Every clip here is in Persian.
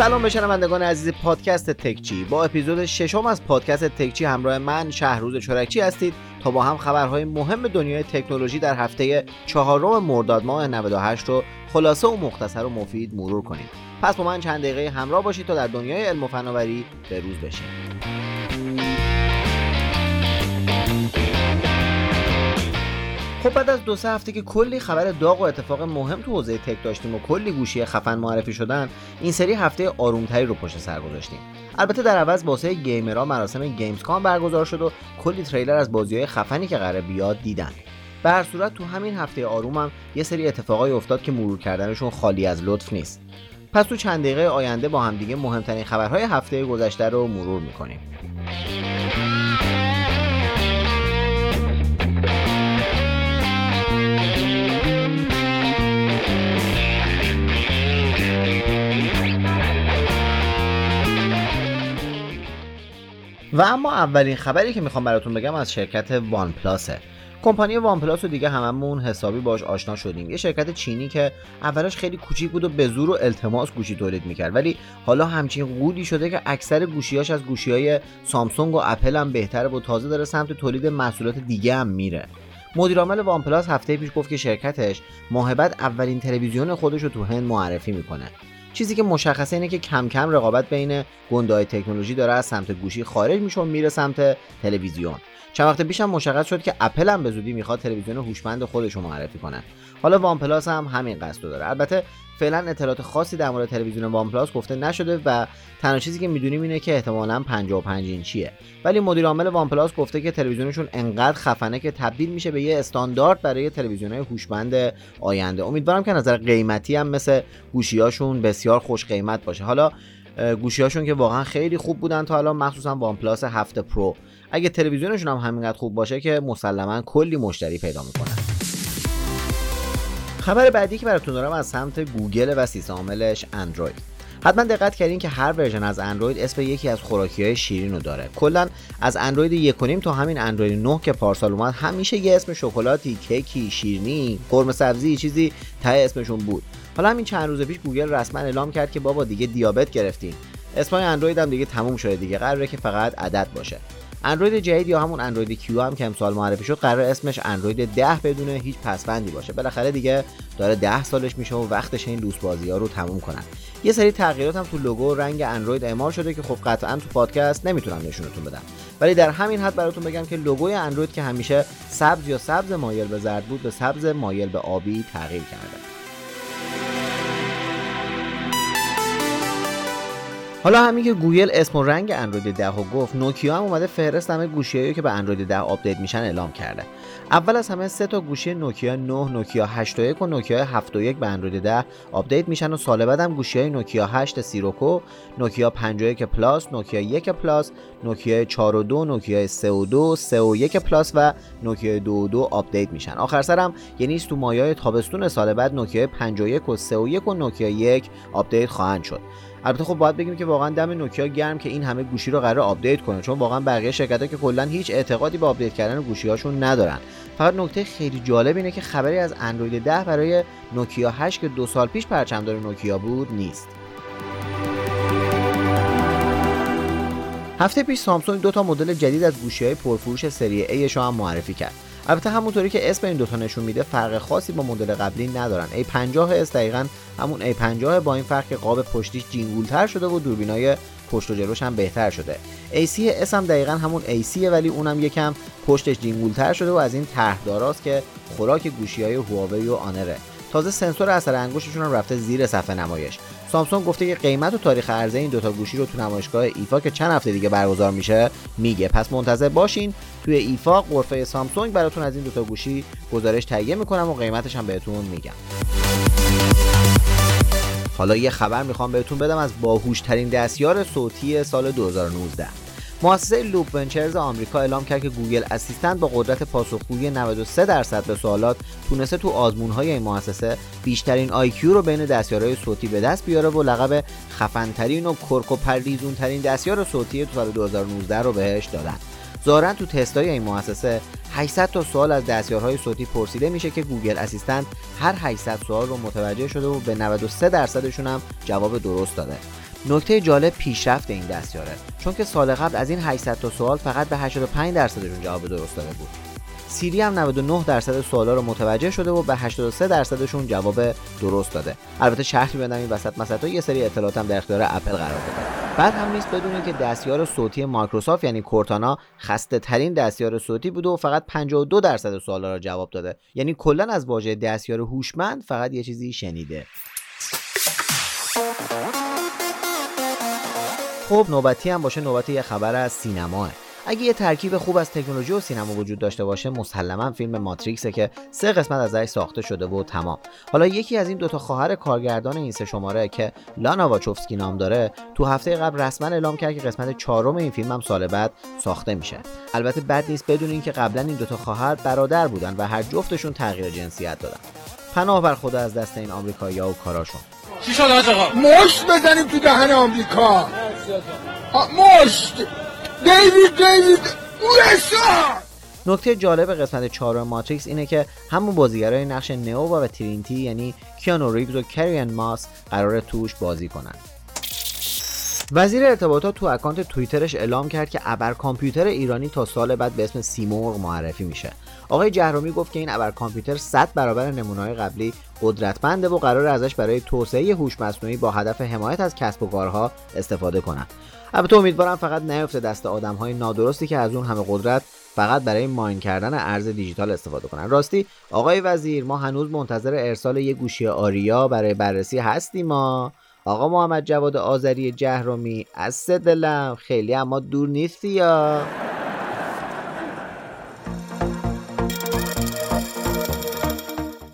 سلام به شنوندگان عزیز پادکست تکچی. با اپیزود ششم از پادکست تکچی همراه من شهروز چرکچی هستید تا با هم خبرهای مهم دنیای تکنولوژی در هفته چهارم مرداد ماه 98 رو خلاصه و مختصر و مفید مرور کنیم. پس با من چند دقیقه همراه باشید تا در دنیای علم و فناوری به روز بشیم خب بعد از دو سه هفته که کلی خبر داغ و اتفاق مهم تو حوزه تک داشتیم و کلی گوشی خفن معرفی شدن این سری هفته آرومتری رو پشت سر گذاشتیم. البته در عوض واسه gamer ها مراسم Gamescom برگزار شد و کلی تریلر از بازی های خفنی که قراره بیاد دیدن. به هر صورت تو همین هفته آرومم یه سری اتفاقای افتاد که مرور کردنشون خالی از لطف نیست. پس تو چند دقیقه آینده با همدیگه مهمترین خبرهای هفته گذشته رو مرور می‌کنیم. و اما اولین خبری که می‌خوام براتون بگم از شرکت OnePlus ه کمپانی OnePlus رو دیگه هممون حسابی باش آشنا شدیم. یه شرکت چینی که اولش خیلی کوچیک بود و به زور و التماس گوشی تولید می‌کرد. ولی حالا همچین غولی شده که اکثر گوشیاش از گوشی های سامسونگ و اپل هم بهتره و تازه داره سمت تولید محصولات دیگه هم میره. مدیرعامل OnePlus هفته پیش گفت که شرکتش ماه بعد اولین تلویزیون خودش رو تو هند معرفی می‌کنه. چیزی که مشخصه اینه که کم کم رقابت بین گنده‌های تکنولوژی داره از سمت گوشی خارج میشه و میره سمت تلویزیون. چند وقت پیش هم مشخص شد که اپل هم به زودی می‌خواد تلویزیون هوشمند خودش رو معرفی کنه. حالا OnePlus هم همین قصد داره. البته فعلا اطلاعات خاصی در مورد تلویزیون OnePlus گفته نشده و تنها چیزی که می‌دونیم اینه که احتمالا 55 اینچیه ولی مدیر عامل OnePlus گفته که تلویزیونشون انقدر خفنه که تبدیل میشه به یه استاندارد برای تلویزیون هوشمند آینده. امیدوارم که از نظر قیمتی هم مثل گوشیاشون بسیار خوش قیمت باشه. حالا گوشیاشون که واقعا خیلی خوب بودن تا حالا مخصوصا OnePlus 7 Pro. اگه تلویزیونشون هم همینقدر خوب باشه که مسلما کلی مشتری پیدا می‌کنن. خبر بعدی که براتون دارم از سمت گوگل و سیستم عاملش اندروید. حتما دقت کردین که هر version از اندروید اسم یکی از خوراکی های شیرین رو داره. کلا از اندروید یک تا همین اندروید 9 که پارسال اومد همیشه یه اسم شکلاتی کیکی شیرینی قرمه سبزی چیزی ته اسمشون بود. حالا همین چند روز پیش گوگل رسما اعلام کرد که بابا دیگه دیابت گرفتین. اسمای اندروید هم دیگه تموم شده دیگه قراره که فقط عدد باشه. اندروید جدید یا همون اندروید Q هم که امسال معرفی شد قراره اسمش اندروید 10 بدون هیچ پسوندی باشه. بالاخره دیگه داره 10 سالش میشه و وقتش این لوس بازی ها رو تموم کنن. یه سری تغییرات هم تو لوگو و رنگ اندروید اعمال شده که خب قطعا تو پادکست نمی‌تونم نشونتون بدم. ولی در همین حد براتون بگم که لوگوی اندروید که همیشه سبز یا سبز مایل به زرد بود به سبز مایل به آبی تغییر کرده. حالا همین که گوگل اسم و رنگ اندروید 10 رو گفت نوکیا هم اومده فهرست همه گوشیایی که به اندروید 10 آپدیت میشن اعلام کرده. اول از همه سه تا گوشی نوکیا 9 نوکیا 81 و نوکیا 71 به اندروید 10 آپدیت میشن و سال بعد هم گوشی های نوکیا 8 Sirocco نوکیا 51 Plus نوکیا 1 Plus نوکیا 4 و 2 نوکیا 3 و 2 3 و 1 Plus و نوکیا 2 و 2 آپدیت میشن. آخر سرم یعنی تو ماهای تابستون سال بعد نوکیا 51 و 3 و 1 و نوکیا 1 آپدیت خواهند شد. البته خب باید بگیم که واقعا دم نوکیا گرم که این همه گوشی رو قراره آپدیت کنه چون واقعا بقیه شرکت‌ها که کلا هیچ اعتقادی به آپدیت کردن گوشی‌هاشون ندارن. فقط نکته خیلی جالب اینه که خبری از اندروید 10 برای نوکیا 8 که دو سال پیش پرچمدار نوکیا بود نیست. هفته پیش سامسونگ دو تا مدل جدید از گوشی های پرفروش سری A هم معرفی کرد. البته همونطوری که اسم این دوتا نشون میده فرق خاصی با مدل قبلی ندارن. A50s دقیقا همون A50 با این فرق که قاب پشتیش جینگولتر شده و دوربینای پشت و جلوش هم بهتر شده. AC هم دقیقا همون AC ولی اونم یکم پشتش جینگولتر شده و از این طرحداراست که خوراک گوشی های هواوی و آنره. تازه سنسور اثر انگشتشون هم رفته زیر صفحه نمایش. سامسونگ گفته که قیمت و تاریخ عرضه این دوتا گوشی رو تو نمایشگاه IFA که چند هفته دیگه برگزار میشه میگه. پس منتظر باشین توی IFA غرفه سامسونگ براتون از این دوتا گوشی گزارش تهیه می‌کنم و قیمتش هم بهتون میگم. حالا یه خبر می‌خوام بهتون بدم از باهوشترین دستیار صوتی سال 2019 مؤسسه Loup Ventures آمریکا اعلام کرد که Google Assistant با قدرت پاسخگویی 93 درصد به سوالات تونسته تو آزمون‌های این مؤسسه بیشترین IQ رو بین دستیارهای صوتی به دست بیاره و لقب خفنترین و کرک و پریزونترین دستیار صوتی تو سال 2019 رو بهش دادن. ظاهرا تو تستای این مؤسسه 800 تا سوال از دستیارهای صوتی پرسیده میشه که Google Assistant هر 800 سوال رو متوجه شده و به 93 درصدشون هم جواب درست داده نکته جالب پیشرفت این دستیاره چون که سال قبل از این 800 تا سوال فقط به 85 درصدشون جواب درست داده بود. سیری هم 99 درصد سوالا رو متوجه شده و به 83 درصدشون جواب درست داده. البته شرطی بدم این وسط مثلا یه سری اطلاعات هم در اختیار اپل قرار داده. بعد هم نیست بدونید که دستیار صوتی مایکروسافت یعنی کورتانا خسته ترین دستیار صوتی بوده و فقط 52 درصد سوالا رو جواب داده. یعنی کلا از واژه دستیار هوشمند فقط یه چیزی شنیده. خب نوبتی هم باشه نوبتی یه خبر از سینماه اگه یه ترکیب خوب از تکنولوژی و سینما وجود داشته باشه مسلما فیلم ماتریکسه که سه قسمت ازش ساخته شده و تمام. حالا یکی از این دوتا خواهر کارگردان این سه شماره که لانا واچوفسکی نام داره تو هفته قبل رسما اعلام کرد که قسمت چهارم این فیلم هم سال بعد ساخته میشه. البته بد نیست بدون اینکه قبلا این دوتا خواهر برادر بودن و هر جفتشون تغییر جنسیت دادن. پناه بر خدا از دست این آمریکایی‌ها و کاراشون. چی شد آقا؟ مشت بزنیم تو دهن آمریکا. مشت. دیوید دیوید. نکته جالب قسمت چهارم ماتریکس اینه که همون بازیگرای نقش نئو و ترینتی یعنی کیانو ریوز و کری ان ماس قراره توش بازی کنن. وزیر ارتباطات تو اکانت توییترش اعلام کرد که ابر کامپیوتر ایرانی تا سال بعد به اسم سیمرغ معرفی میشه. آقای جهرمی گفت که این ابر کامپیوتر 100 برابر نمونه‌های قبلی قدرتمنده و قراره ازش برای توسعه هوش مصنوعی با هدف حمایت از کسب و کارها استفاده کنند. البته امیدوارم فقط نیفته دست آدم های نادرستی که از اون همه قدرت فقط برای ماین کردن ارز دیجیتال استفاده کنن راستی آقای وزیر ما هنوز منتظر ارسال یه گوشی آریا برای بررسی هستیم ما. آقا محمد جواد آذری جهرومی از دلم. خیلی اما دور نیستی یا؟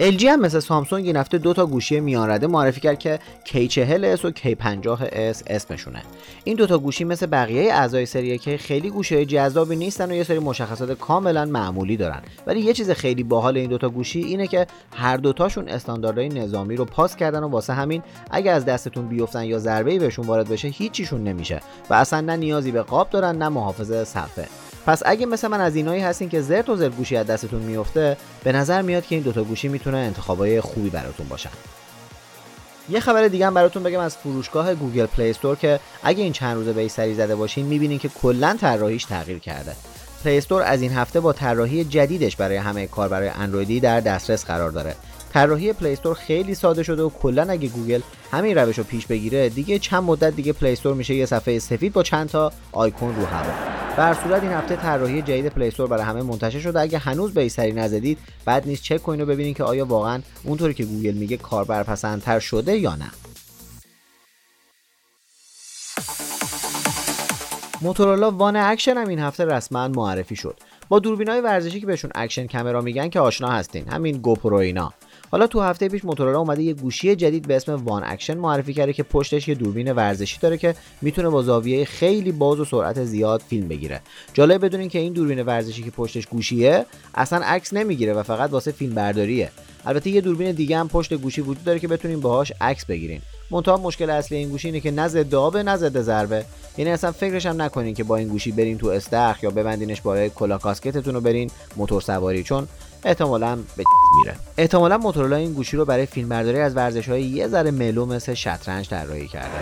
LG هم مثل سامسونگ این هفته دو تا گوشی میان رده معرفی کرد که K40S و K50S اسمشونه. این دوتا گوشی مثل بقیه اعضای سری که خیلی گوشی جذابی نیستن و یه سری مشخصات کاملا معمولی دارن. ولی یه چیز خیلی باحال این دوتا گوشی اینه که هر دوتاشون استانداردهای نظامی رو پاس کردن و واسه همین اگه از دستتون بیفتن یا ضربه‌ای بهشون وارد بشه هیچیشون نمیشه و اصلا نه نیازی به قاب دارن نه محافظ صفحه پس اگه مثل من از اینایی هستین که زرت و زرت گوشی از دستتون میفته به نظر میاد که این دوتا گوشی می‌تونه انتخابای خوبی براتون باشن. یه خبر دیگه هم براتون بگم از فروشگاه Google Play Store که اگه این چند روزه یه سری زده باشین می‌بینین که کلا طراحیش تغییر کرده. Play Store از این هفته با طراحی جدیدش برای همه کاربرای اندرویدی در دسترس قرار داره. طراحی Play Store خیلی ساده شده و کلا اگه گوگل همین روش رو پیش بگیره دیگه چند مدت دیگه Play Store میشه یه صفحه سفید با چند تا آیکون رو هوا. به هر صورت این هفته طراحی جدید Play Store برای همه منتشر شده. اگه هنوز یه سری نزدید بد نیست چک کنین و ببینین که آیا واقعا اونطوری که گوگل میگه کاربرپسندتر شده یا نه. موتورولا One Action هم این هفته رسما معرفی شد. با دوربینای ورزشی که بهشون action camera میگن که آشنا هستین. همین GoPro اینا. حالا تو هفته پیش موتورولا اومده یه گوشی جدید به اسم One Action معرفی کرده که پشتش یه دوربین ورزشی داره که می‌تونه با زاویه خیلی باز و سرعت زیاد فیلم بگیره. جالب بدونین که این دوربین ورزشی که پشتش گوشیه اصلا عکس نمی‌گیره و فقط واسه فیلم برداریه البته یه دوربین دیگه هم پشت گوشی وجود داره که بتونین باهاش عکس بگیرین. منتها مشکل اصلی این گوشی اینه که نه ضد آب نه ضد ضربه. یعنی اصلا فکرش هم نکنین که با این گوشی برین تو استخ یا ببندینش بالای کلا کاسکتتون رو برین موتور سواری. چون احتمالا به میره. احتمالا موتورولا این گوشی رو برای فیلمبرداری از ورزش های یه ذره ملو مثل شطرنج طراحی کرده.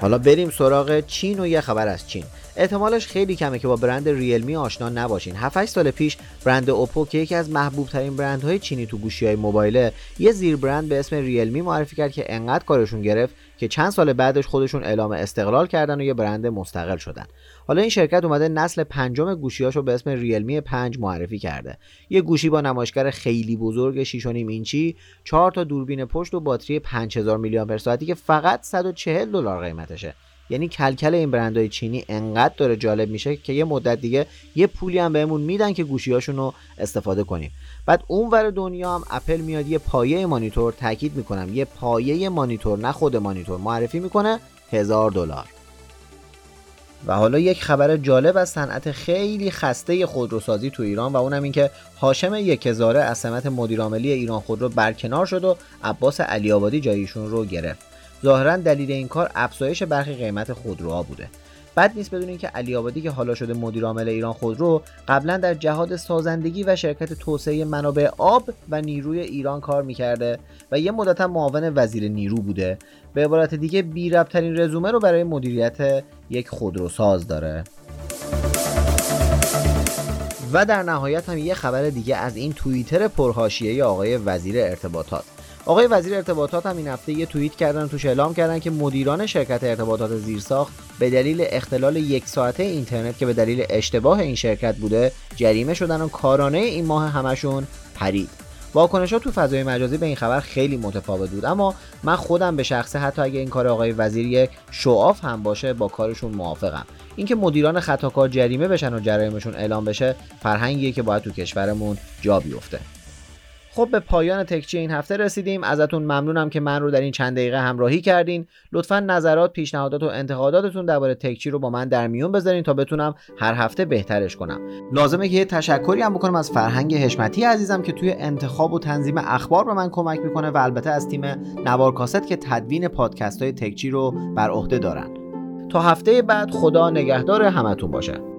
حالا بریم سراغ چین و یه خبر از چین. احتمالش خیلی کمه که با برند ریلمی آشنا نباشین. 7 سال پیش برند اوپو که یکی از محبوب ترین برندهای چینی تو گوشی های موبایله یه زیر برند به اسم ریلمی معرفی کرد که انقدر کارشون گرفت که چند سال بعدش خودشون اعلام استقلال کردن و یه برند مستقل شدن. حالا این شرکت اومده نسل پنجم گوشیاشو به اسم ریلمی 5 معرفی کرده. یه گوشی با نمایشگر خیلی بزرگ 6.5 اینچی 4 تا دوربین پشت و باتری 5000 میلی آمپر ساعتی که فقط 140 دلار قیمتشه. یعنی کلکل این برندهای چینی انقدر داره جالب میشه که یه مدت دیگه یه پولی هم بهمون میدن که گوشیاشون رو استفاده کنیم. بعد اونور دنیا هم اپل میاد یه پایه مانیتور تاکید می‌کنم. یه پایه مانیتور نه خود مانیتور معرفی می‌کنه هزار دلار. و حالا یک خبر جالب از صنعت خیلی خسته خودروسازی تو ایران و اونم اینکه هاشم یکزاره از سمت مدیرعاملی ایران خودرو برکنار شد و عباس علی آبادی جایشون رو گرفت. ظاهرا دلیل این کار افزایش برخی قیمت خودروها بوده. بد نیست بدونین که علی آبادی که حالا شده مدیر عامل ایران خودرو قبلا در جهاد سازندگی و شرکت توسعه منابع آب و نیروی ایران کار می‌کرده و یه مدت معاون وزیر نیرو بوده. به عبارت دیگه بی ترین رزومه رو برای مدیریت یک خودروساز داره. و در نهایت هم یه خبر دیگه از این توییتر پرهاشیه آقای وزیر ارتباطات. آقای وزیر ارتباطات هم این هفته یه توییت کردن توش اعلام کردن که مدیران شرکت ارتباطات زیرساخت به دلیل اختلال یک ساعته اینترنت که به دلیل اشتباه این شرکت بوده جریمه شدن و کارانه این ماه همشون پرید. واکنش ها تو فضای مجازی به این خبر خیلی متفاوت بود. اما من خودم به شخصه حتی اگه این کار آقای وزیر یک شعاف هم باشه با کارشون موافقم. اینکه مدیران خطاکار جریمه بشن و جرایمشون اعلام بشه فرهنگیه که باید تو کشورمون جا بیفته. خب به پایان تکچی این هفته رسیدیم. ازتون ممنونم که من رو در این چند دقیقه همراهی کردین. لطفا نظرات پیشنهادات و انتقاداتتون درباره تکچی رو با من در میون بذارین تا بتونم هر هفته بهترش کنم. لازمه که یه تشکری هم بکنم از فرهنگ حشمتی عزیزم که توی انتخاب و تنظیم اخبار به من کمک می‌کنه و البته از تیم نوار کاست که تدوین پادکست های تکچی رو بر عهده دارن. تا هفته بعد خدا نگهدار همتون باشه.